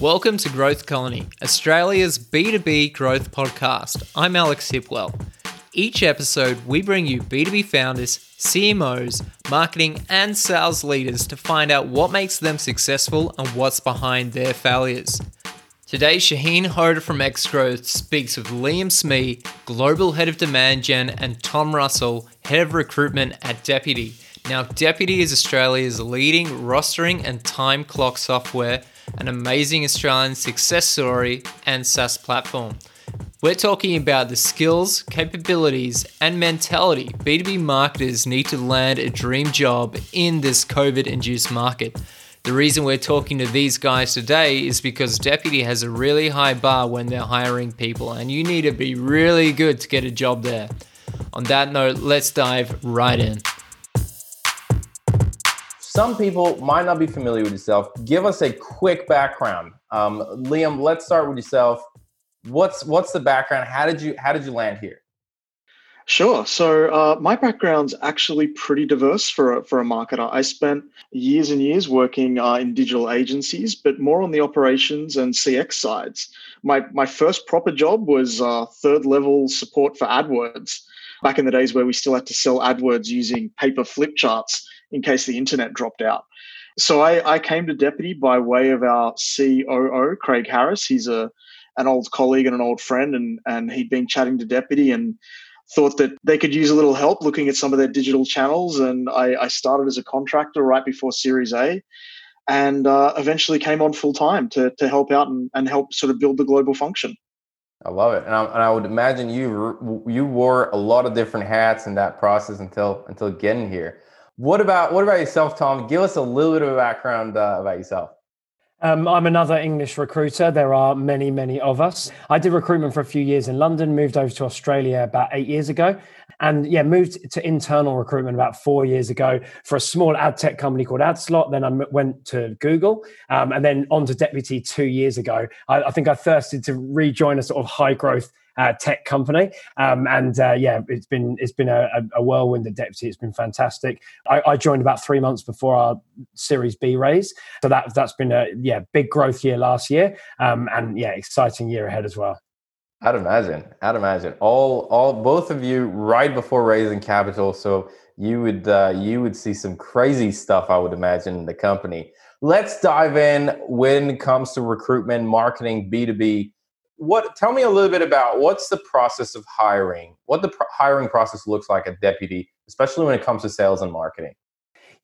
Welcome to Growth Colony, Australia's B2B growth podcast. I'm Alex Hipwell. Each episode, we bring you B2B founders, CMOs, marketing, and sales leaders to find out what makes them successful and what's behind their failures. Today, Shaheen Hoda from X Growth speaks with Liam Smee, Global Head of Demand Gen, and Tom Russell, Head of Recruitment at Deputy. Now, Deputy is Australia's leading rostering and time clock software an amazing Australian success story and SaaS platform. We're talking about the skills, capabilities, and mentality B2B marketers need to land a dream job in this COVID induced market. The reason we're talking to these guys today is because Deputy has a really high bar when they're hiring people, and you need to be really good to get a job there. On that note, let's dive right in. Some people might not be familiar with yourself. Give us a quick background. Um, Liam, let's start with yourself. What's what's the background? How did you how did you land here? Sure. So uh, my background's actually pretty diverse for a, for a marketer. I spent years and years working uh, in digital agencies, but more on the operations and CX sides. My my first proper job was uh, third level support for AdWords back in the days where we still had to sell AdWords using paper flip charts in case the internet dropped out. So I, I came to Deputy by way of our COO, Craig Harris. He's a an old colleague and an old friend, and and he'd been chatting to Deputy and thought that they could use a little help looking at some of their digital channels. And I, I started as a contractor right before Series A, and uh, eventually came on full time to to help out and, and help sort of build the global function. I love it, and I, and I would imagine you you wore a lot of different hats in that process until until getting here. What about what about yourself, Tom? Give us a little bit of background uh, about yourself. Um, I'm another English recruiter. There are many, many of us. I did recruitment for a few years in London, moved over to Australia about eight years ago, and yeah, moved to internal recruitment about four years ago for a small ad tech company called AdSlot. Then I went to Google, um, and then on to Deputy two years ago. I, I think I thirsted to rejoin a sort of high growth uh, tech company. Um, and uh, yeah, it's been it's been a, a, whirlwind at Deputy. It's been fantastic. I, I, joined about three months before our Series B raise, so that that's been a yeah big growth year last year, um, and yeah, exciting year ahead as well. I'd imagine. I'd imagine all all both of you right before raising capital, so you would uh, you would see some crazy stuff. I would imagine in the company. Let's dive in when it comes to recruitment, marketing, B two B what tell me a little bit about what's the process of hiring what the hiring process looks like at deputy especially when it comes to sales and marketing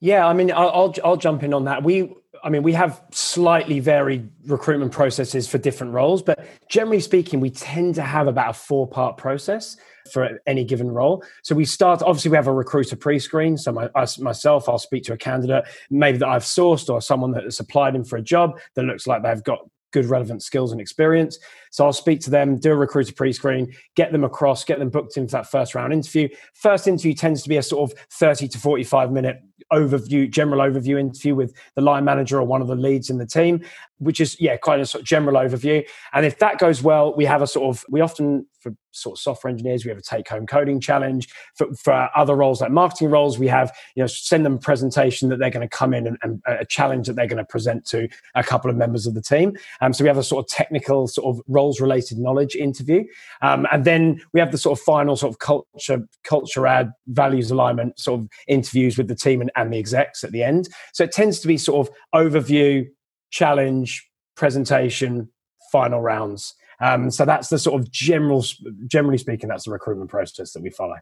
yeah i mean I'll, I'll, I'll jump in on that we i mean we have slightly varied recruitment processes for different roles but generally speaking we tend to have about a four part process for any given role. So we start, obviously, we have a recruiter pre screen. So my, myself, I'll speak to a candidate, maybe that I've sourced or someone that has applied in for a job that looks like they've got good relevant skills and experience. So I'll speak to them, do a recruiter pre-screen, get them across, get them booked in for that first round interview. First interview tends to be a sort of 30 to 45 minute overview, general overview interview with the line manager or one of the leads in the team, which is yeah, quite a sort of general overview. And if that goes well, we have a sort of we often for sort of software engineers we have a take home coding challenge. For, for other roles like marketing roles, we have you know send them a presentation that they're going to come in and, and a challenge that they're going to present to a couple of members of the team. Um, so we have a sort of technical sort of roles related knowledge interview, um, and then we have the sort of final sort of culture culture add, values alignment sort of interviews with the team and, and the execs at the end. So it tends to be sort of overview, challenge, presentation, final rounds. Um, so that's the sort of general, generally speaking, that's the recruitment process that we follow.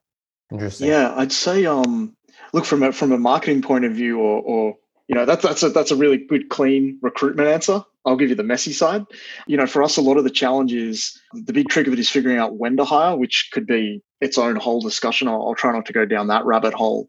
Interesting. Yeah, I'd say, um, look from a from a marketing point of view, or, or you know, that's that's a that's a really good, clean recruitment answer. I'll give you the messy side. You know, for us, a lot of the challenge is the big trick of it is figuring out when to hire, which could be its own whole discussion. I'll, I'll try not to go down that rabbit hole.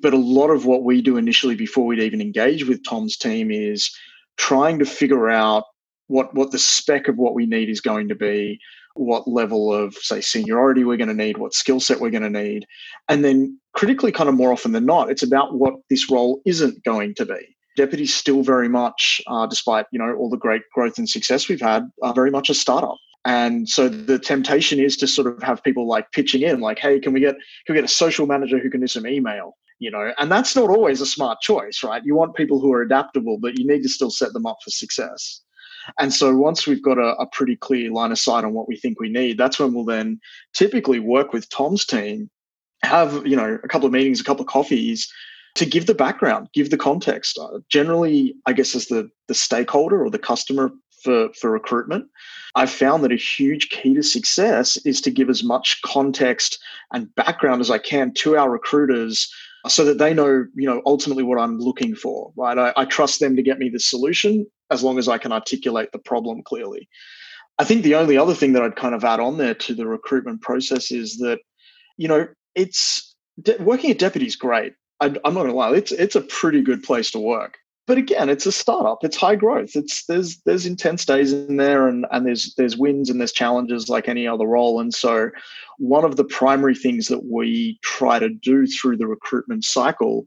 But a lot of what we do initially before we'd even engage with Tom's team is trying to figure out what what the spec of what we need is going to be, what level of say seniority we're going to need, what skill set we're going to need, and then critically, kind of more often than not, it's about what this role isn't going to be. Deputy's still very much, uh, despite you know all the great growth and success we've had, uh, very much a startup. And so the temptation is to sort of have people like pitching in, like, "Hey, can we get can we get a social manager who can do some email?" You know, and that's not always a smart choice, right? You want people who are adaptable, but you need to still set them up for success. And so once we've got a, a pretty clear line of sight on what we think we need, that's when we'll then typically work with Tom's team, have you know a couple of meetings, a couple of coffees, to give the background, give the context. Uh, generally, I guess as the the stakeholder or the customer for for recruitment, I've found that a huge key to success is to give as much context and background as I can to our recruiters so that they know, you know, ultimately what I'm looking for, right? I, I trust them to get me the solution as long as I can articulate the problem clearly. I think the only other thing that I'd kind of add on there to the recruitment process is that, you know, it's de- working at deputy is great. I, I'm not gonna lie, it's it's a pretty good place to work but again, it's a startup. It's high growth. It's there's there's intense days in there, and and there's there's wins and there's challenges like any other role. And so, one of the primary things that we try to do through the recruitment cycle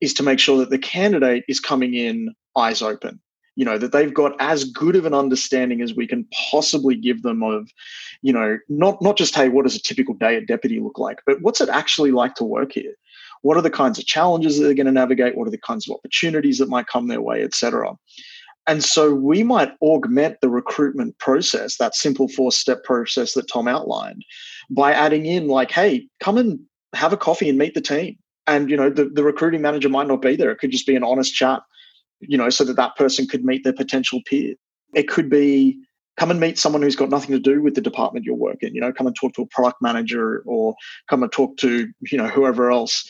is to make sure that the candidate is coming in eyes open. You know that they've got as good of an understanding as we can possibly give them of, you know, not not just hey, what does a typical day at deputy look like, but what's it actually like to work here? what are the kinds of challenges that they're going to navigate? What are the kinds of opportunities that might come their way etc and so we might augment the recruitment process that simple four step process that tom outlined by adding in like hey come and have a coffee and meet the team. And you know the, the recruiting manager might not be there. It could just be an honest chat you know so that that person could meet their potential peer it could be come and meet someone who's got nothing to do with the department you're working you know come and talk to a product manager or come and talk to you know whoever else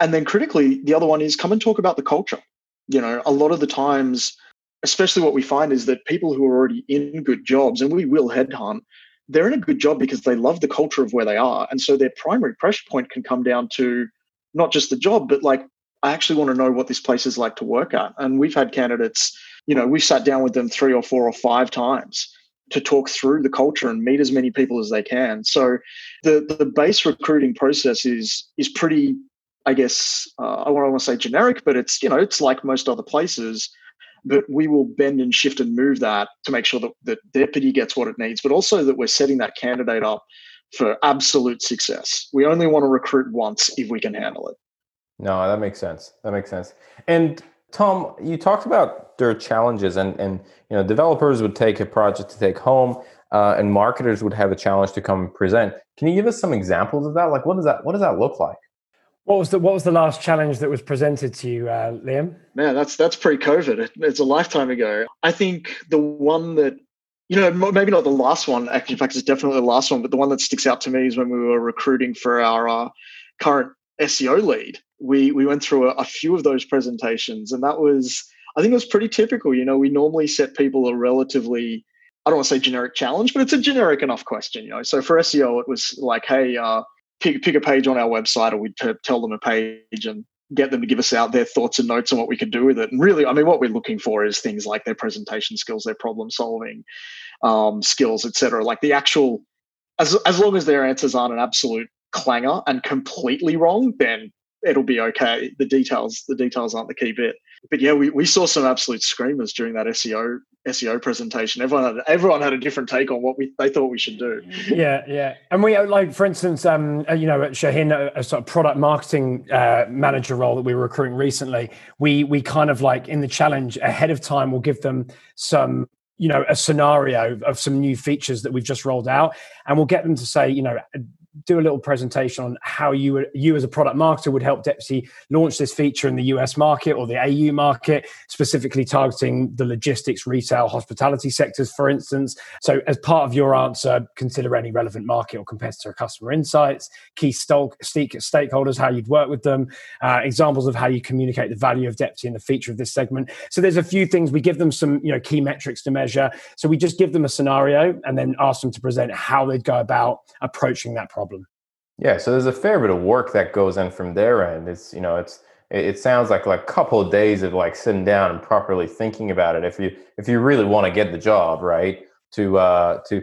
and then critically, the other one is come and talk about the culture. You know, a lot of the times, especially what we find is that people who are already in good jobs, and we will headhunt, they're in a good job because they love the culture of where they are. And so their primary pressure point can come down to not just the job, but like, I actually want to know what this place is like to work at. And we've had candidates, you know, we've sat down with them three or four or five times to talk through the culture and meet as many people as they can. So the the base recruiting process is is pretty I guess uh, I want to say generic, but it's you know it's like most other places. But we will bend and shift and move that to make sure that the deputy gets what it needs, but also that we're setting that candidate up for absolute success. We only want to recruit once if we can handle it. No, that makes sense. That makes sense. And Tom, you talked about their challenges, and and you know developers would take a project to take home, uh, and marketers would have a challenge to come and present. Can you give us some examples of that? Like, what does that what does that look like? What was the What was the last challenge that was presented to you, uh, Liam? Man, that's that's pre-COVID. It's a lifetime ago. I think the one that you know maybe not the last one. Actually, in fact, it's definitely the last one. But the one that sticks out to me is when we were recruiting for our uh, current SEO lead. We we went through a, a few of those presentations, and that was I think it was pretty typical. You know, we normally set people a relatively I don't want to say generic challenge, but it's a generic enough question. You know, so for SEO, it was like, hey. Uh, pick, pick a page on our website or we'd t- tell them a page and get them to give us out their thoughts and notes on what we could do with it. And really, I mean, what we're looking for is things like their presentation skills, their problem solving um, skills, etc. Like the actual, as as long as their answers aren't an absolute clanger and completely wrong, then it'll be okay. The details, the details aren't the key bit. But yeah, we, we saw some absolute screamers during that SEO SEO presentation. Everyone had, everyone had a different take on what we they thought we should do. Yeah, yeah. And we like, for instance, um, uh, you know, at Shaheen, a, a sort of product marketing uh, manager role that we were recruiting recently, we we kind of like in the challenge ahead of time, we'll give them some you know a scenario of some new features that we've just rolled out and we'll get them to say you know do a little presentation on how you you as a product marketer would help Deputy launch this feature in the US market or the AU market, specifically targeting the logistics, retail, hospitality sectors, for instance. So, as part of your answer, consider any relevant market or competitor customer insights, key stakeholders, how you'd work with them, uh, examples of how you communicate the value of Deputy and the feature of this segment. So, there's a few things we give them some you know key metrics to measure. So, we just give them a scenario and then ask them to present how they'd go about approaching that problem. Yeah, so there's a fair bit of work that goes in from their end. It's you know, it's it sounds like like a couple of days of like sitting down and properly thinking about it. If you if you really want to get the job right to uh to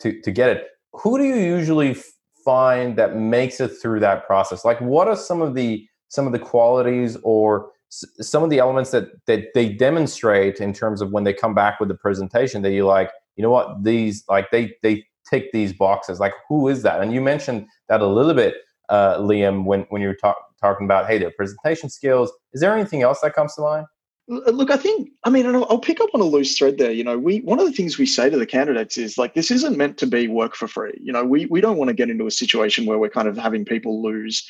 to to get it, who do you usually find that makes it through that process? Like, what are some of the some of the qualities or some of the elements that that they demonstrate in terms of when they come back with the presentation that you like you know what these like they they tick these boxes? Like, who is that? And you mentioned that a little bit, uh, Liam, when when you were talk, talking about hey, their presentation skills. Is there anything else that comes to mind? Look, I think, I mean, I'll pick up on a loose thread there. You know, we one of the things we say to the candidates is like, this isn't meant to be work for free. You know, we we don't want to get into a situation where we're kind of having people lose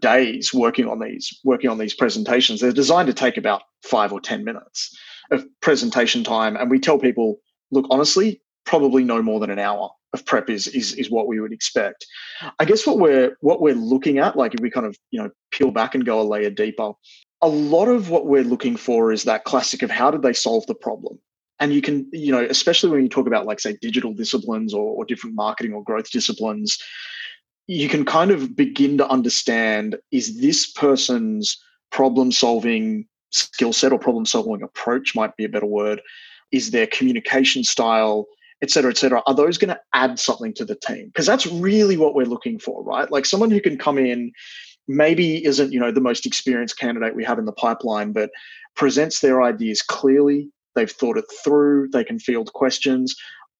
days working on these working on these presentations. They're designed to take about five or ten minutes of presentation time, and we tell people, look, honestly, probably no more than an hour of prep is is is what we would expect. I guess what we're what we're looking at, like if we kind of you know peel back and go a layer deeper, a lot of what we're looking for is that classic of how did they solve the problem and you can you know especially when you talk about like say digital disciplines or, or, different marketing or growth disciplines you can kind of begin to understand is this person's problem solving skill set or problem solving approach might be a better word is their communication style et cetera et cetera are those going to add something to the team? Because that's really what we're looking for right? Like someone who can come in maybe isn't you know the most experienced candidate we have in the pipeline but presents their ideas clearly they've thought it through they can field questions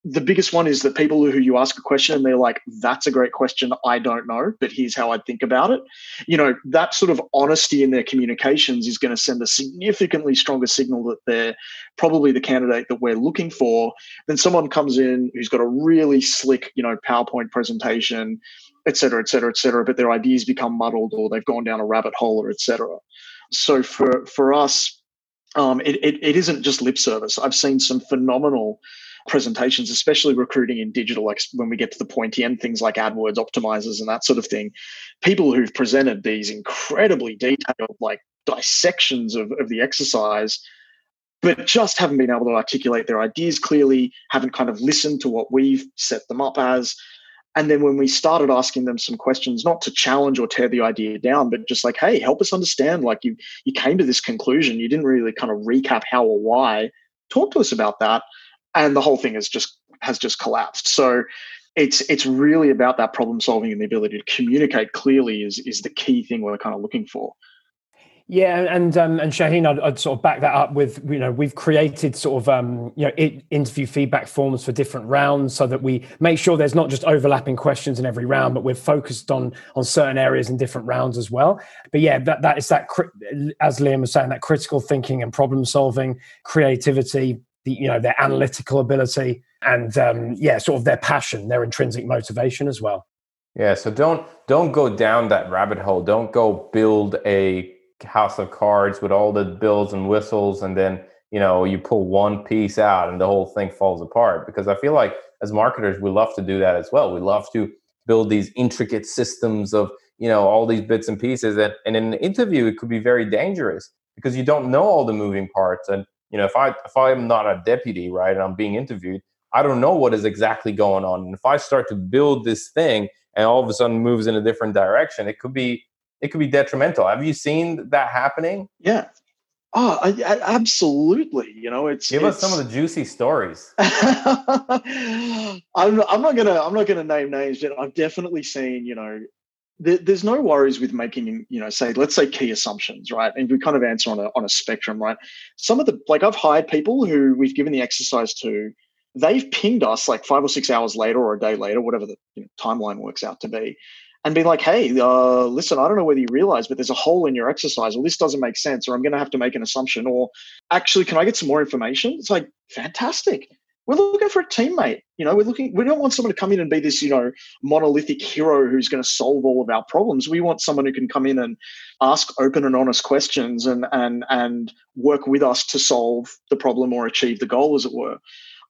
the biggest one is that people who you ask a question and they're like that's a great question i don't know but here's how i think about it you know that sort of honesty in their communications is going to send a significantly stronger signal that they're probably the candidate that we're looking for than someone comes in who's got a really slick you know powerpoint presentation et cetera, et cetera, et cetera, but their ideas become muddled or they've gone down a rabbit hole or et cetera. So for, for us, um, it, it, it isn't just lip service. I've seen some phenomenal presentations, especially recruiting in digital, like when we get to the pointy end, things like AdWords optimizers and that sort of thing. People who've presented these incredibly detailed, like dissections of, of the exercise, but just haven't been able to articulate their ideas clearly, haven't kind of listened to what we've set them up as, and then when we started asking them some questions, not to challenge or tear the idea down, but just like, hey, help us understand. Like you you came to this conclusion, you didn't really kind of recap how or why. Talk to us about that. And the whole thing has just has just collapsed. So it's it's really about that problem solving and the ability to communicate clearly is is the key thing we're kind of looking for. Yeah, and um, and Shaheen, I'd, I'd, sort of back that up with you know we've created sort of um, you know it, interview feedback forms for different rounds so that we make sure there's not just overlapping questions in every round, but we're focused on on certain areas in different rounds as well. But yeah, that that is that as Liam was saying, that critical thinking and problem solving, creativity, the you know their analytical ability, and um, yeah, sort of their passion, their intrinsic motivation as well. Yeah, so don't don't go down that rabbit hole. Don't go build a house of cards with all the bells and whistles and then you know you pull one piece out and the whole thing falls apart because i feel like as marketers we love to do that as well we love to build these intricate systems of you know all these bits and pieces and, and in an interview it could be very dangerous because you don't know all the moving parts and you know if i if i'm not a deputy right and i'm being interviewed i don't know what is exactly going on and if i start to build this thing and all of a sudden moves in a different direction it could be it could be detrimental. Have you seen that happening? Yeah. Oh, I, I, absolutely. You know, it's give it's, us some of the juicy stories. I'm, I'm not gonna I'm not gonna name names, but I've definitely seen you know there, there's no worries with making you know say let's say key assumptions right and we kind of answer on a on a spectrum right some of the like I've hired people who we've given the exercise to they've pinged us like five or six hours later or a day later whatever the you know, timeline works out to be and be like, hey, uh, listen, I don't know whether you realize, but there's a hole in your exercise, or this doesn't make sense, or I'm going to have to make an assumption, or actually, can I get some more information? It's like, fantastic. We're looking for a teammate. You know, we're looking, we don't want someone to come in and be this, you know, monolithic hero who's going to solve all of our problems. We want someone who can come in and ask open and honest questions and and and work with us to solve the problem or achieve the goal, as it were.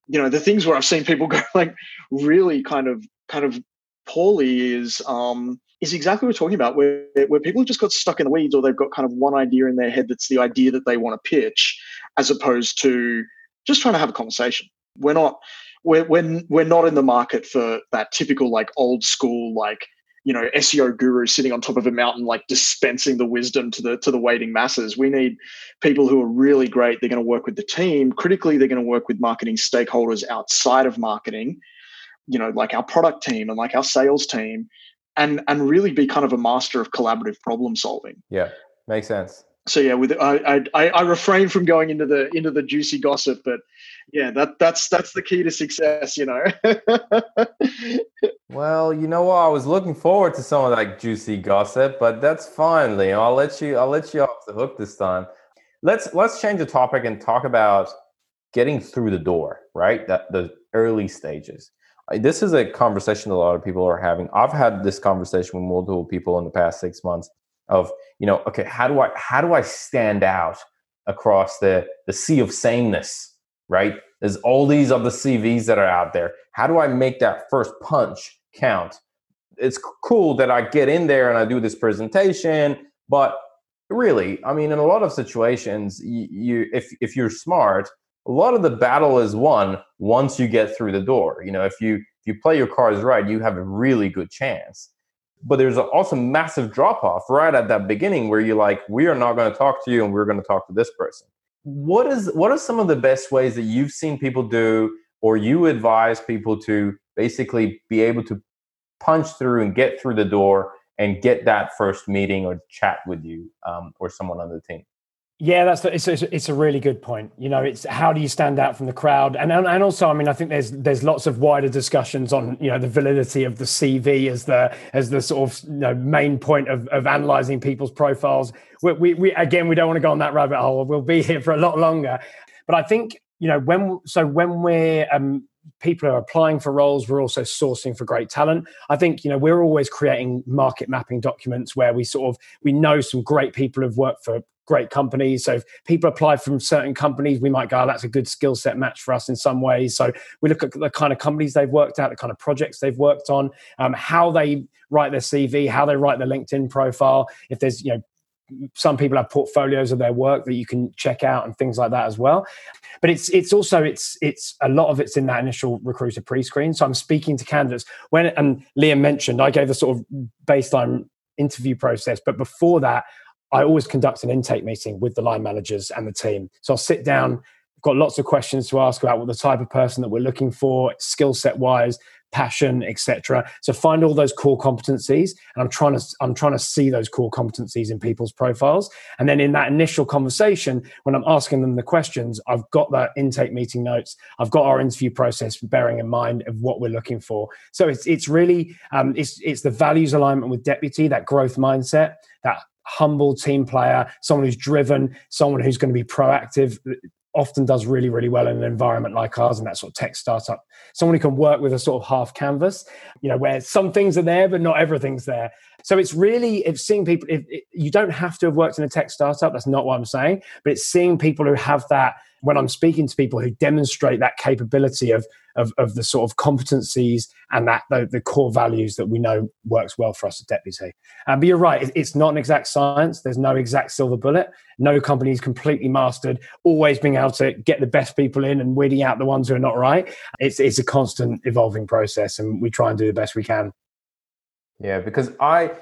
You know, the things where I've seen people go like really kind of kind of poorly is um, is exactly what we're talking about, where where people have just got stuck in the weeds, or they've got kind of one idea in their head that's the idea that they want to pitch, as opposed to just trying to have a conversation. We're not we're we're, we're not in the market for that typical like old school like you know SEO guru sitting on top of a mountain like dispensing the wisdom to the to the waiting masses. We need people who are really great. They're going to work with the team. Critically, they're going to work with marketing stakeholders outside of marketing you know like our product team and like our sales team and and really be kind of a master of collaborative problem solving yeah makes sense so yeah with I, I i refrain from going into the into the juicy gossip but yeah that that's that's the key to success you know well you know what i was looking forward to some of that juicy gossip but that's fine i'll let you i'll let you off the hook this time let's let's change the topic and talk about getting through the door, right? That the early stages. This is a conversation a lot of people are having. I've had this conversation with multiple people in the past six months of, you know, okay, how do I how do I stand out across the the sea of sameness, right? There's all these other CVs that are out there. How do I make that first punch count? It's cool that I get in there and I do this presentation, but really, I mean, in a lot of situations, you, you if if you're smart, a lot of the battle is won once you get through the door. You know, if you if you play your cards right, you have a really good chance. But there's also massive drop off right at that beginning where you're like, we are not going to talk to you, and we're going to talk to this person. What is what are some of the best ways that you've seen people do, or you advise people to basically be able to punch through and get through the door and get that first meeting or chat with you um, or someone on the team? Yeah, that's it's, it's, it's a really good point. You know, it's how do you stand out from the crowd, and and also, I mean, I think there's there's lots of wider discussions on you know the validity of the CV as the as the sort of you know, main point of, of analyzing people's profiles. We, we, we again, we don't want to go on that rabbit hole. We'll be here for a lot longer, but I think you know when so when we're um, people are applying for roles we're also sourcing for great talent i think you know we're always creating market mapping documents where we sort of we know some great people have worked for great companies. So if people apply from certain companies we might go oh, that's a good skill set match for us in some ways. So we look at the kind of companies they've worked at the kind of projects they've worked on um, how they write their cv how they write their linkedin profile. If there's you know some people have portfolios of their work that you can check out and things like that as well. But it's it's also it's it's a lot of it's in that initial recruiter pre-screen. So i'm speaking to candidates. When and liam mentioned i gave a sort of baseline interview process but before that i always conduct an intake meeting with the line managers and the team so i'll sit down got lots of questions to ask about what the type of person that we're looking for skill set wise passion, etc. So find all those core competencies, and I'm trying to I'm trying to see those core competencies in people's profiles. And then in that initial conversation, when I'm asking them the questions, I've got that intake meeting notes. I've got our interview process bearing in mind of what we're looking for. So it's it's really um, it's it's the values alignment with deputy, that growth mindset, that humble team player, someone who's driven, someone who's going to be proactive often does really, really well in an environment like ours and that sort of tech startup. Someone who can work with a sort of half canvas, you know, where some things are there, but not everything's there. So it's really it's seeing people. If, you don't have to have worked in a tech startup. That's not what I'm saying, but it's seeing people who have that. When I'm speaking to people who demonstrate that capability of of, of the sort of competencies and that the, the, core values that we know works well for us at Deputy. Um, but you're right, it, it's not an exact science. There's no exact silver bullet. No company is completely mastered. Always being able to get the best people in and weeding out the ones who are not right. It's it's a constant evolving process, and we try and do the best we can. Yeah, because I,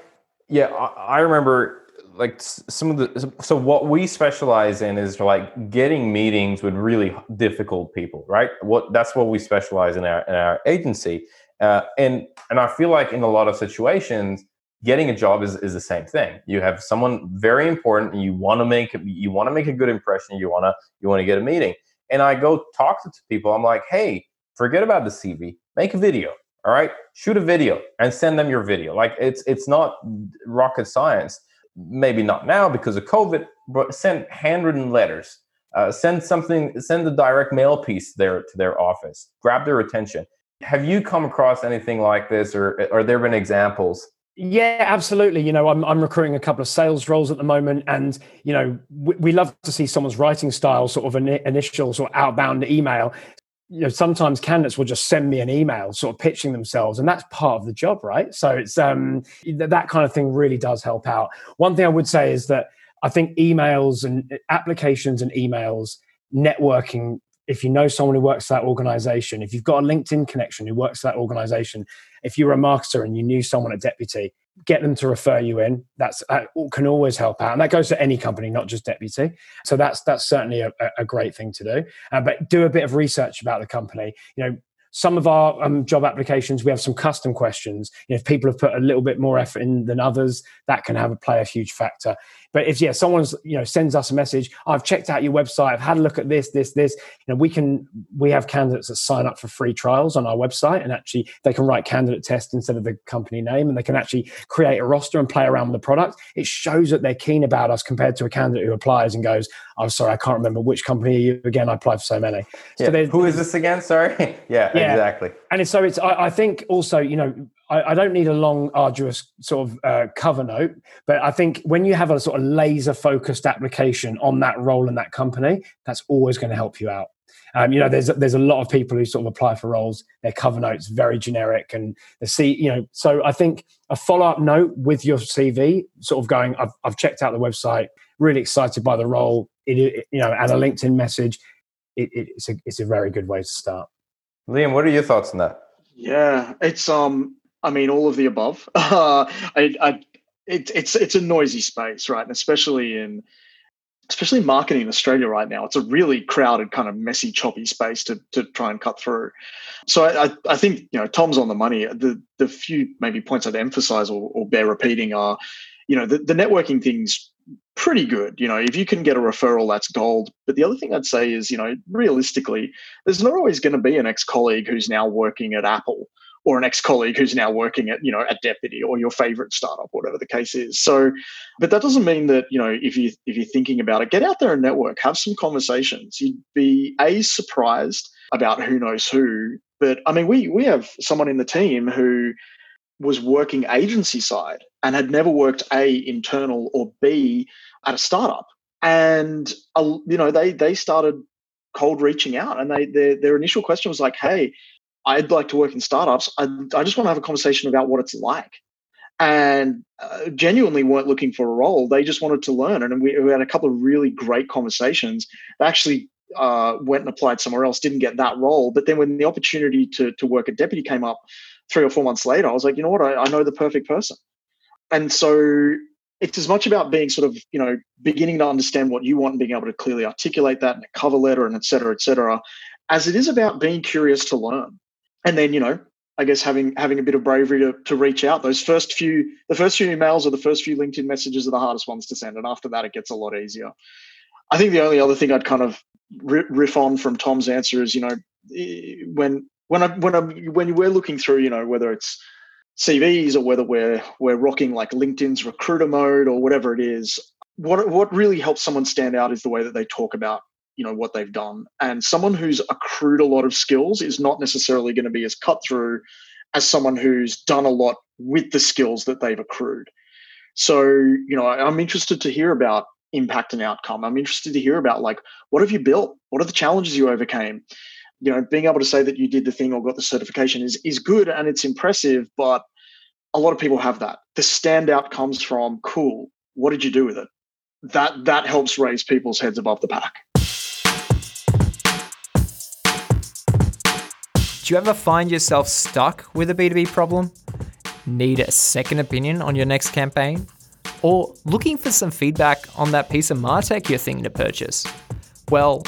yeah, I, I remember like some of the so what we specialize in is like getting meetings with really difficult people right? What that's what we specialize in our in our agency. Uh, and and i feel like in a lot of situations getting a job is, is the same thing. You have someone very important and you want to make you want to make a good impression you want to you want to get a meeting. And i go talk to people i'm like hey forget about the cv make a video all right shoot a video and send them your video like it's it's not rocket science maybe not now because of COVID, but send handwritten letters. Uh, send something, send a direct mail piece there to their office. Grab their attention. Have you come across anything like this, or are there been examples? Yeah, absolutely. You know, I'm I'm recruiting a couple of sales roles at the moment, and you know, we, we love to see someone's writing style, sort of an initial sort of outbound email you know sometimes candidates will just send me an email sort of pitching themselves and that's part of the job right? So it's um that kind of thing really does help out. One thing i would say is that i think emails and uh, applications and emails networking if you know someone who works for that organization if you've got a linkedin connection who works for that organization if you're a marketer and you knew someone at deputy get them to refer you in. That's that can always help out, and that goes to any company, not just Deputy. So that's that's certainly a, a great thing to do. Uh, but do a bit of research about the company. You know, some of our um, job applications we have some custom questions. You know, if people have put a little bit more effort in than others that can have a play a huge factor. But if yeah someone's you know sends us a message i've checked out your website i've had a look at this this this you know we can we have candidates that sign up for free trials on our website and actually they can write candidate test instead of the company name and they can actually create a roster and play around with the product. It shows that they're keen about us compared to a candidate who applies and goes i'm sorry i can't remember which company are you again i applied for so many. Yeah. so who is this again? Sorry. Yeah, yeah, exactly and so it's I, I think also you know I, I, don't need a long, arduous sort of uh, cover note, but I think when you have a sort of laser focused application on that role in that company, that's always going to help you out. Um, you know, there's there's a lot of people who sort of apply for roles. Their cover notes very generic, and the C, you know. So I think a follow up note with your CV, sort of going, I've, I've checked out the website, really excited by the role, it, it, you know, and a LinkedIn message. It, it's a it's a very good way to start. Liam, what are your thoughts on that? Yeah, it's um I mean, all of the above. Uh, I, I, it, it's it's a noisy space, right? And especially in especially marketing in Australia right now, it's a really crowded, kind of messy, choppy space to to try and cut through. So I, I think you know Tom's on the money. The the few maybe points I'd emphasize or, or bear repeating are, you know, the, the networking things pretty good. You know, if you can get a referral, that's gold. But the other thing I'd say is, you know, realistically, there's not always going to be an ex colleague who's now working at Apple or an ex-colleague who's now working at you know a deputy or your favorite startup whatever the case is so but that doesn't mean that you know if you if you're thinking about it get out there and network have some conversations you'd be a surprised about who knows who but i mean we we have someone in the team who was working agency side and had never worked a internal or b at a startup and uh, you know they they started cold reaching out and they their, their initial question was like hey I'd like to work in startups. I, I just want to have a conversation about what it's like. And uh, genuinely weren't looking for a role. They just wanted to learn. And we, we had a couple of really great conversations. They actually uh, went and applied somewhere else, didn't get that role. But then when the opportunity to, to work at deputy came up three or four months later, I was like, you know what? I, I know the perfect person. And so it's as much about being sort of, you know, beginning to understand what you want and being able to clearly articulate that in a cover letter and et cetera, et cetera, as it is about being curious to learn and then you know I guess having having a bit of bravery to, to reach out. Those first few the first few emails or the first few LinkedIn messages are the hardest ones to send, and after that it gets a lot easier. I think the only other thing I'd kind of riff on from Tom's answer is you know eh, when when I when I when we're looking through you know whether it's CVs or whether we're we're rocking like LinkedIn's recruiter mode or whatever it is. What what really helps someone stand out is the way that they talk about you know what they've done. And someone who's accrued a lot of skills is not necessarily going to be as cut through as someone who's done a lot with the skills that they've accrued. So you know i'm interested to hear about impact and outcome. I'm interested to hear about like what have you built? What are the challenges you overcame you know being able to say that you did the thing or got the certification is is good and it's impressive but a lot of people have that the standout comes from cool what did you do with it that that helps raise people's heads above the pack Do you ever find yourself stuck with a B2B problem? Need a second opinion on your next campaign? Or looking for some feedback on that piece of Martech you're thinking to purchase? Well,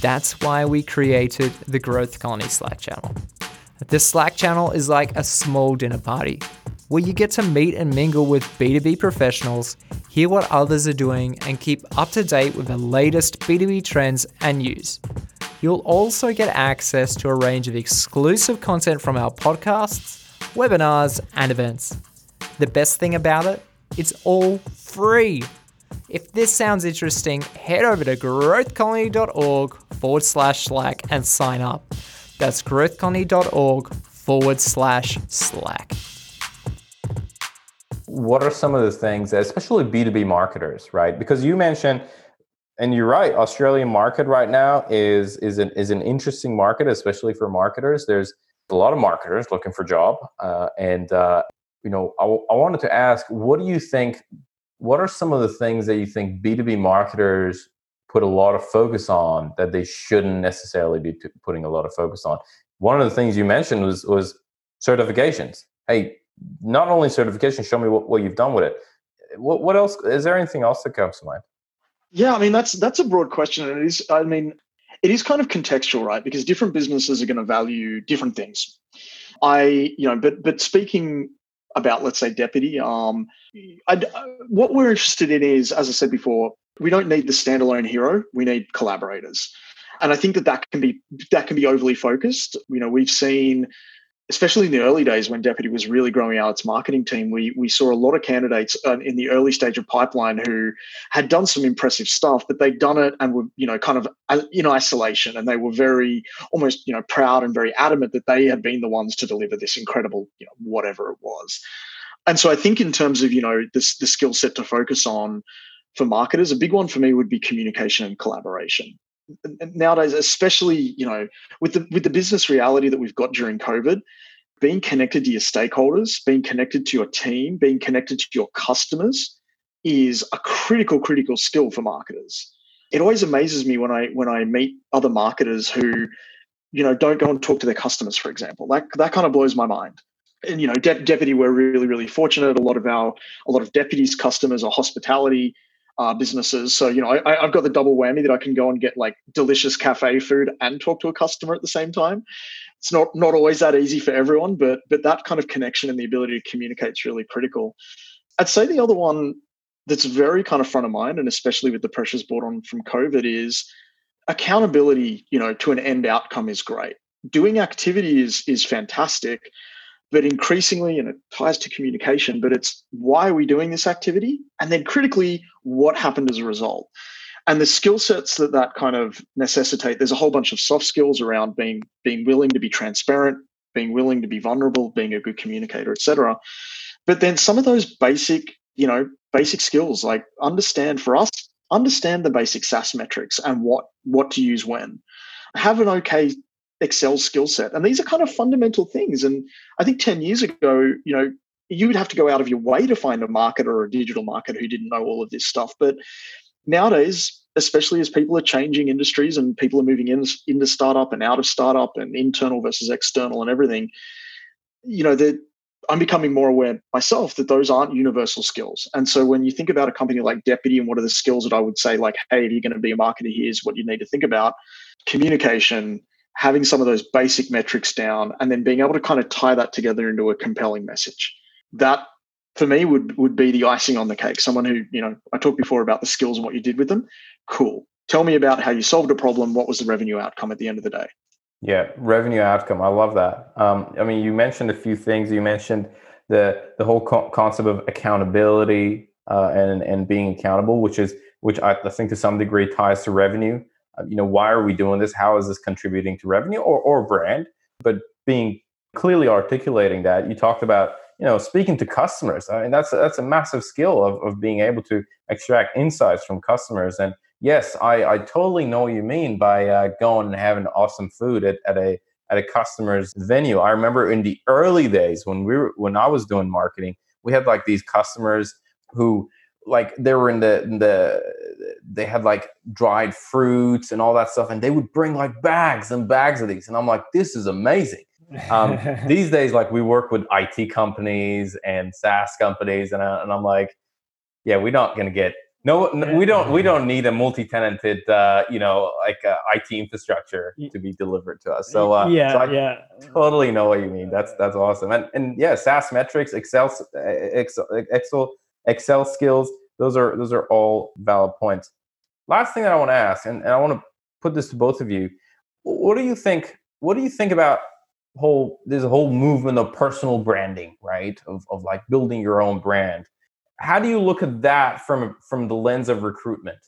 that's why we created the Growth Colony Slack channel. This Slack channel is like a small dinner party where you get to meet and mingle with B2B professionals, hear what others are doing, and keep up to date with the latest B2B trends and news. You'll also get access to a range of exclusive content from our podcasts, webinars, and events. The best thing about it, it's all free. If this sounds interesting, head over to growthcolony.org forward slash Slack and sign up. That's growthcolony.org forward slash Slack. What are some of the things, especially B2B marketers, right? Because you mentioned and you're right. Australian market right now is is an is an interesting market, especially for marketers. There's a lot of marketers looking for job, uh, and uh, you know, I, I wanted to ask, what do you think? What are some of the things that you think B two B marketers put a lot of focus on that they shouldn't necessarily be putting a lot of focus on? One of the things you mentioned was was certifications. Hey, not only certification, show me what, what you've done with it. What, what else? Is there anything else that comes to mind? Yeah, I mean that's that's a broad question, and it is. I mean, it is kind of contextual, right? Because different businesses are going to value different things. I, you know, but but speaking about let's say deputy, um, I'd, what we're interested in is, as I said before, we don't need the standalone hero. We need collaborators, and I think that that can be that can be overly focused. You know, we've seen especially in the early days when Deputy was really growing out its marketing team, we we saw a lot of candidates uh, in the early stage of pipeline who had done some impressive stuff, but they'd done it and were you know kind of uh, in isolation, and they were very almost you know proud and very adamant that they had been the ones to deliver this incredible you know whatever it was. And so I think in terms of you know this the skill set to focus on for marketers, a big one for me would be communication and collaboration nowadays, especially you know with the with the business reality that we've got during COVID, being connected to your stakeholders, being connected to your team, being connected to your customers is a critical critical skill for marketers. It always amazes me when I when I meet other marketers who you know don't go and talk to their customers for example. That that kind of blows my mind. And you know de- deputy we're really really fortunate. A lot of our a lot of deputies customers are hospitality uh, businesses. So, you know, I, I've got the double whammy that I can go and get like delicious cafe food and talk to a customer at the same time. It's not not always that easy for everyone, but but that kind of connection and the ability to communicate is really critical. I'd say the other one that's very kind of front of mind, and especially with the pressures brought on from COVID, is accountability. You know, to an end outcome is great. Doing activity is is fantastic, but increasingly, and it ties to communication, but it's why are we doing this activity? And then critically, what happened as a result? And the skill sets that that kind of necessitate, there's a whole bunch of soft skills around being being willing to be transparent, being willing to be vulnerable, being a good communicator, etc. But then some of those basic, you know, basic skills like understand for us, understand the basic SaaS metrics and what what to use when. Have an okay Excel skill set. And these are kind of fundamental things. And I think 10 years ago, you know, you would have to go out of your way to find a marketer or a digital marketer who didn't know all of this stuff. But nowadays, especially as people are changing industries and people are moving in, into startup and out of startup and internal versus external and everything, you know, that I'm becoming more aware myself that those aren't universal skills. And so when you think about a company like Deputy and what are the skills that I would say, like, hey, if you're going to be a marketer, here's what you need to think about communication, having some of those basic metrics down and then being able to kind of tie that together into a compelling message. That for me would would be the icing on the cake. Someone who, you know, I talked before about the skills and what you did with them. Cool. Tell me about how you solved a problem. What was the revenue outcome at the end of the day? Yeah, revenue outcome. I love that. Um, I mean, you mentioned a few things. You mentioned the the whole co- concept of accountability uh, and and being accountable, which is which I, I think to some degree ties to revenue. Uh, you know why are we doing this? How is this contributing to revenue or, or brand? But being clearly articulating that you talked about you know speaking to customers. I mean that's that's a massive skill of, of being able to extract insights from customers. And yes i i totally know what you mean by uh, going and having awesome food at, at a at a customer's venue. I remember in the early days when we were when i was doing marketing we had like these customers who like they were in the in the they had like dried fruits and all that stuff and they would bring like bags and bags of these and i'm like this is amazing um, these days like we work with it companies and saas companies and, I, and i'm like yeah we're not going to get no, no, we don't we don't need a multi-tenanted uh, you know like uh, IT infrastructure to be delivered to us. So uh, yeah, so I yeah, totally know what you mean. That's that's awesome. And and yeah, SaaS metrics, Excel, Excel, Excel Excel skills. Those are those are all valid points. Last thing that I want to ask, and, and I want to put this to both of you. What do you think? What do you think about whole there's a whole movement of personal branding, right? Of of like building your own brand. How do you look at that from from the lens of recruitment?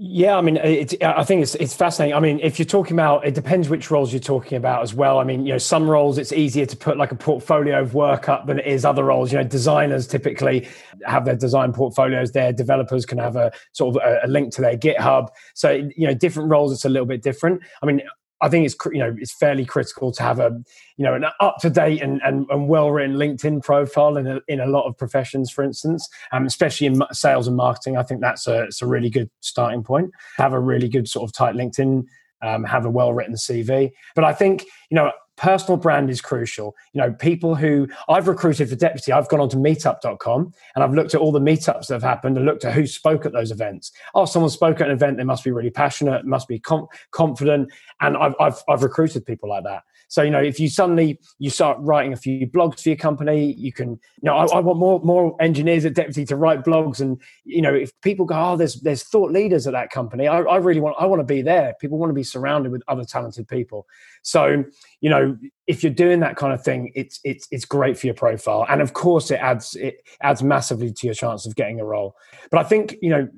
Yeah, I mean, it's, I think it's it's fascinating. I mean, if you're talking about, it depends which roles you're talking about as well. I mean, you know, some roles it's easier to put like a portfolio of work up than it is other roles. You know, designers typically have their design portfolios there. Developers can have a sort of a, a link to their GitHub. So, you know, different roles it's a little bit different. I mean, I think it's you know it's fairly critical to have a you know an up to date and, and, and well written LinkedIn profile in a, in a lot of professions, for instance, um, especially in sales and marketing. I think that's a it's a really good starting point. Have a really good sort of tight LinkedIn, um, have a well written CV. But I think you know personal brand is crucial. You know, people who I've recruited for deputy, I've gone on to meetup.com and I've looked at all the meetups that have happened and looked at who spoke at those events. Oh, someone spoke at an event, they must be really passionate, must be com- confident. And I've, I've, I've recruited people like that. So, you know, if you suddenly you start writing a few blogs for your company, you can, you know, I, I, want more more engineers at Deputy to write blogs. And, you know, if people go, oh, there's there's thought leaders at that company, I, I really want I want to be there. People want to be surrounded with other talented people. So, you know, if you're doing that kind of thing, it's it's it's great for your profile. And of course it adds it adds massively to your chance of getting a role. But I think, you know,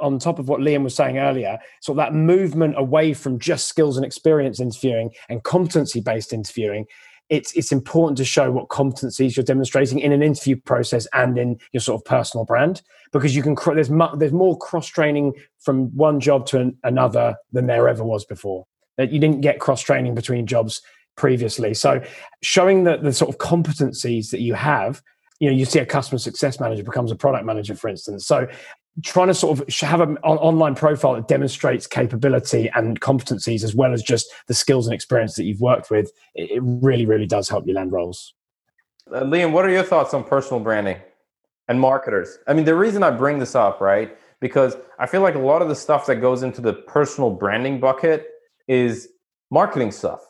on top of what Liam was saying earlier, sort of that movement away from just skills and experience interviewing and competency based interviewing, it's it's important to show what competencies you're demonstrating in an interview process and in your sort of personal brand because you can there's mu- there's more cross training from one job to an, another than there ever was before. That you didn't get cross training between jobs previously. So showing that the sort of competencies that you have you know you see a customer success manager becomes a product manager for instance so trying to sort of have an online profile that demonstrates capability and competencies as well as just the skills and experience that you've worked with it really really does help you land roles. Uh, liam what are your thoughts on personal branding and marketers? I mean the reason i bring this up right because i feel like a lot of the stuff that goes into the personal branding bucket is marketing stuff.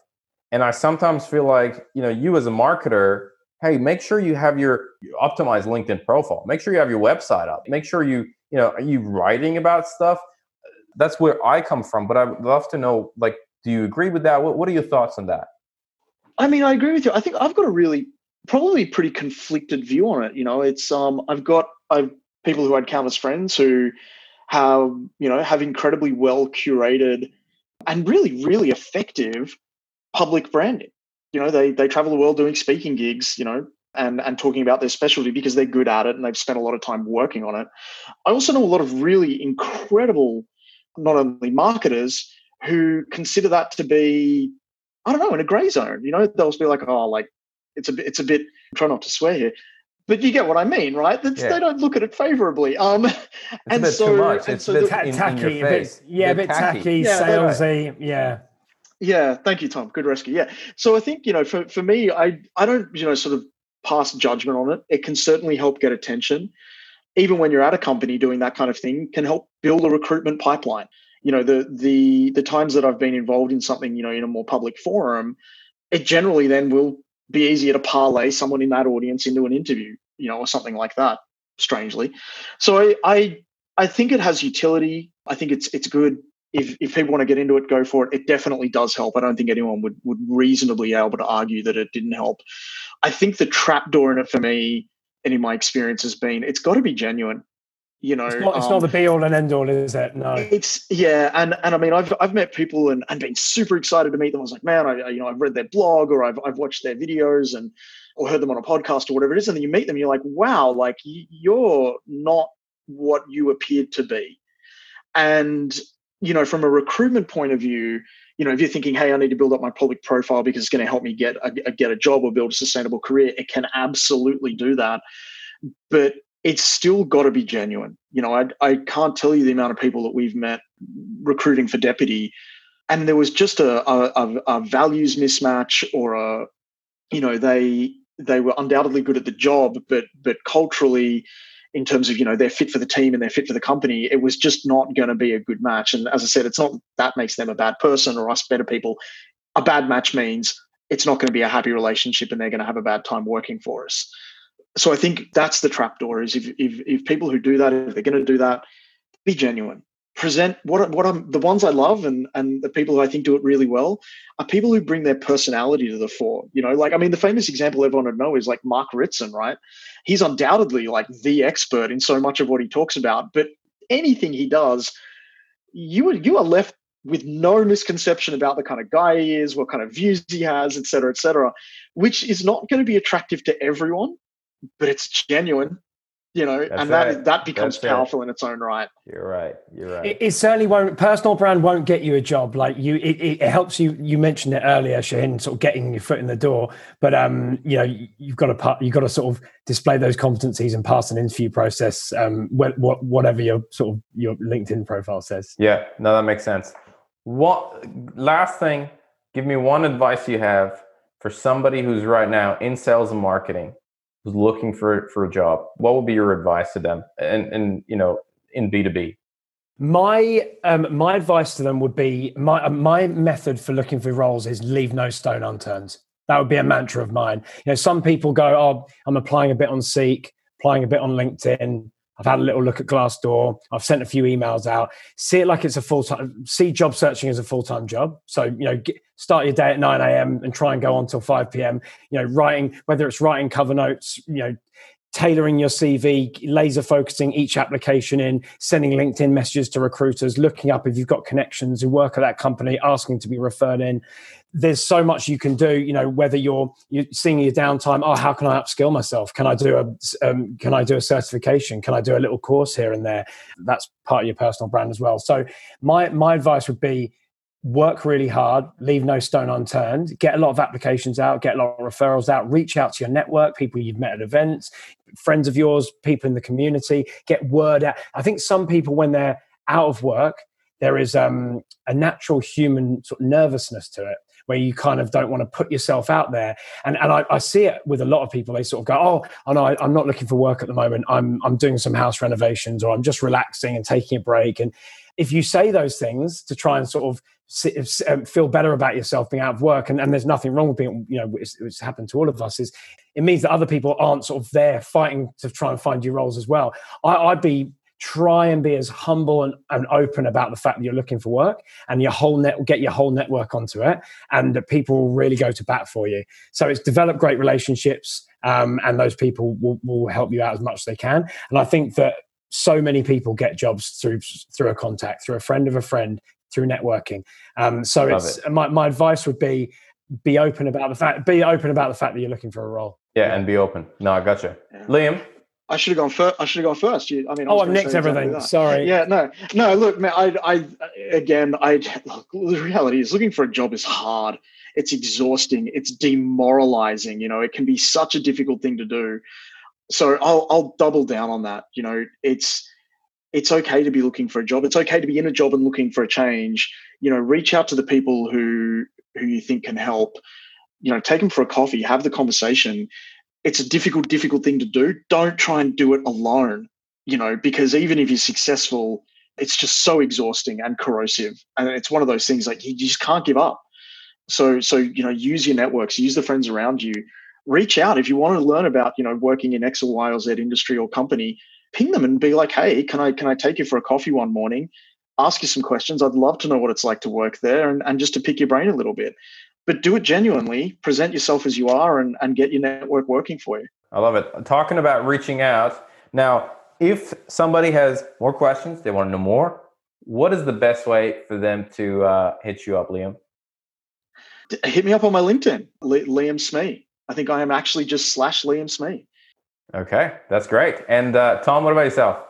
And i sometimes feel like you know you as a marketer hey make sure you have your optimized linkedin profile. Make sure you have your website up. Make sure you you know are you writing about stuff? That's where i come from but i'd love to know like do you agree with that? What, what are your thoughts on that? I mean i agree with you. I think i've got a really probably pretty conflicted view on it you know? It's um i've got i've people who had countless friends who have you know have incredibly well curated and really really effective public branding. You know they they travel the world doing speaking gigs you know and and talking about their specialty because they're good at it and they've spent a lot of time working on it i also know a lot of really incredible not only marketers who consider that to be i don't know in a gray zone you know they'll be like oh like it's a bit it's a bit try not to swear here but you get what I mean, right? Yeah. They don't look at it favorably. Um, it's and so, too much. It's so a bit the, tacky, in a bit, yeah, a bit tacky, tacky yeah, salesy, yeah. Yeah, thank you, Tom. Good rescue. Yeah. So I think, you know, for, for me, I I don't, you know, sort of pass judgment on it. It can certainly help get attention. Even when you're at a company doing that kind of thing, can help build a recruitment pipeline. You know, the the the times that I've been involved in something, you know, in a more public forum, it generally then will be easier to parlay someone in that audience into an interview, you know, or something like that, strangely. So I I, I think it has utility. I think it's it's good if, if people want to get into it, go for it. It definitely does help. I don't think anyone would, would reasonably be able to argue that it didn't help. I think the trapdoor in it for me, and in my experience, has been it's got to be genuine. You know, it's not, it's um, not the be all and end all, is it? No, it's yeah, and and I mean, I've I've met people and, and been super excited to meet them. I was like, man, I you know I've read their blog or I've I've watched their videos and or heard them on a podcast or whatever it is, and then you meet them, you're like, wow, like you're not what you appeared to be, and you know, from a recruitment point of view, you know, if you're thinking, hey, I need to build up my public profile because it's going to help me get a, get a job or build a sustainable career, it can absolutely do that. But it's still got to be genuine. You know, I, I can't tell you the amount of people that we've met recruiting for deputy, and there was just a, a, a values mismatch or a, you know, they they were undoubtedly good at the job, but but culturally in terms of you know they're fit for the team and they're fit for the company it was just not going to be a good match. And as i said it's not that makes them a bad person or us better people. A bad match means it's not going to be a happy relationship and they're going to have a bad time working for us. So i think that's the trapdoor is if, if, if people who do that if they're going to do that be genuine present what what I'm the ones I love and and the people who I think do it really well are people who bring their personality to the fore. You know, like I mean, the famous example everyone would know is like Mark Ritson, right? He's undoubtedly like the expert in so much of what he talks about, but anything he does, you would you are left with no misconception about the kind of guy he is, what kind of views he has, et cetera, et cetera, which is not going to be attractive to everyone, but it's genuine you know, That's and right. that that becomes That's powerful it. in its own right. You're right. You're right. It, it, certainly won't. Personal brand won't get you a job. Like you, it, it helps you. You mentioned it earlier, Shane, sort of getting your foot in the door. But um, you know, you, have got to you've got to sort of display those competencies and pass an interview process. Um, what, what whatever your sort of your LinkedIn profile says. Yeah, no, that makes sense. What last thing? Give me one advice you have for somebody who's right now in sales and marketing, who's looking for for a job? What would be your advice to them? And and you know, in B two B. My um, my advice to them would be my my method for looking for roles is leave no stone unturned. That would be a mantra of mine. You know, some people go, "Oh, I'm applying a bit on Seek, applying a bit on LinkedIn, I've had a little look at Glassdoor. I've sent a few emails out. See it like it's a full time. See job searching as a full time job. So you know, get, start your day at nine a.m. and try and go on till five p.m. You know, writing whether it's writing cover notes. You know, tailoring your CV, laser focusing each application in, sending LinkedIn messages to recruiters, looking up if you've got connections who work at that company, asking to be referred in. There's so much you can do. You know, whether you're you're seeing your downtime. Oh, how can I upskill myself? Can I do a um, Can I do a certification? Can I do a little course here and there? That's part of your personal brand as well. So my my advice would be work really hard, leave no stone unturned, get a lot of applications out, get a lot of referrals out, reach out to your network, people you've met at events, friends of yours, people in the community, get word out. I think some people, when they're out of work, there is um, a natural human sort of nervousness to it where you kind of don't want to put yourself out there. And, and I, I see it with a lot of people. They sort of go, oh, oh no, I, am not looking for work at the moment. I'm, I'm doing some house renovations or I'm just relaxing and taking a break. And if you say those things to try and sort of um, feel better about yourself being out of work and, and there's nothing wrong with being you know it's, it's, happened to all of us is it means that other people aren't sort of there fighting to try and find you roles as well I, would be try and be as humble and, and open about the fact that you're looking for work and your whole net get your whole network onto it and that people will really go to bat for you so it's develop great relationships um, and those people will, will help you out as much as they can and i think that so many people get jobs through through a contact through a friend of a friend through networking. Um, so Love it's it. my, my advice would be be open about the fact be open about the fact that you're looking for a role. Yeah, and be open. No, I gotcha. Yeah. Liam. I should have gone first. I should have gone first. You, I mean, I oh, I've nicked everything. Sorry. Yeah, no, no. Look, man. I, I, again, I. Look, the reality is, looking for a job is hard. It's exhausting. It's demoralizing. You know, it can be such a difficult thing to do. So I'll, I'll double down on that. You know, it's it's okay to be looking for a job. It's okay to be in a job and looking for a change. You know, reach out to the people who who you think can help. You know, take them for a coffee, have the conversation. It's a difficult, difficult thing to do. Don't try and do it alone. You know, because even if you're successful, it's just so exhausting and corrosive. And it's one of those things like you just can't give up. So, so you know, use your networks, use the friends around you. Reach out if you want to learn about, you know, working in X or Y or Z industry or company ping them and be like, hey, can I can I take you for a coffee one morning? Ask you some questions. I'd love to know what it's like to work there and, and just to pick your brain a little bit. But do it genuinely, present yourself as you are and, and get your network working for you. I love it. Talking about reaching out. Now, if somebody has more questions, they want to know more, what is the best way for them to uh, hit you up, Liam? Hit me up on my LinkedIn, Liam Smee. I think I am actually just slash Liam Smee. Okay, that's great. And uh, Tom, what about yourself?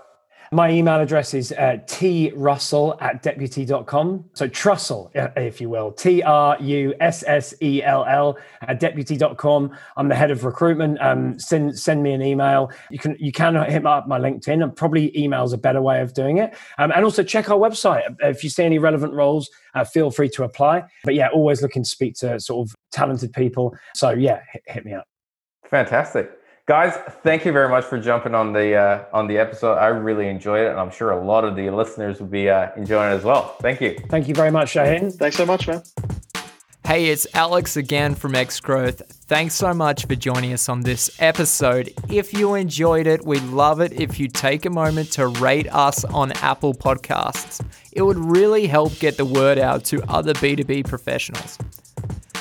My email address is uh, trussell at deputy.com. So Trussell, if you will, T R U S S E L L at deputy.com. I'm the head of recruitment. Um, send, send me an email. You can, you can hit up my LinkedIn and probably email's a better way of doing it. Um, and also check our website. If you see any relevant roles, uh, feel free to apply. But yeah, always looking to speak to sort of talented people. So yeah, hit, hit me up. Fantastic guys thank you very much for jumping on the uh, on the episode. I really enjoyed it and i'm sure a lot of the listeners will be uh, enjoying it as well. Thank you. Thank you very much shaheen thanks so much man. Hey it's alex again from x growth. Thanks so much for joining us on this episode. If you enjoyed it we'd love it if you take a moment to rate us on apple podcasts. It would really help get the word out to other b2b professionals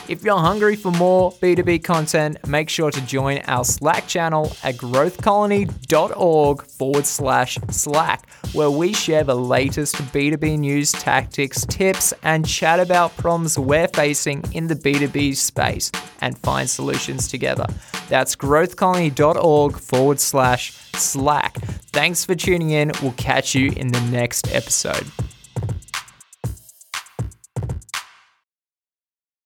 if you're hungry for more B2B content, make sure to join our Slack channel at growthcolony.org forward slash Slack, where we share the latest B2B news, tactics, tips, and chat about problems we're facing in the B2B space and find solutions together. That's growthcolony.org forward slash Slack. Thanks for tuning in. We'll catch you in the next episode.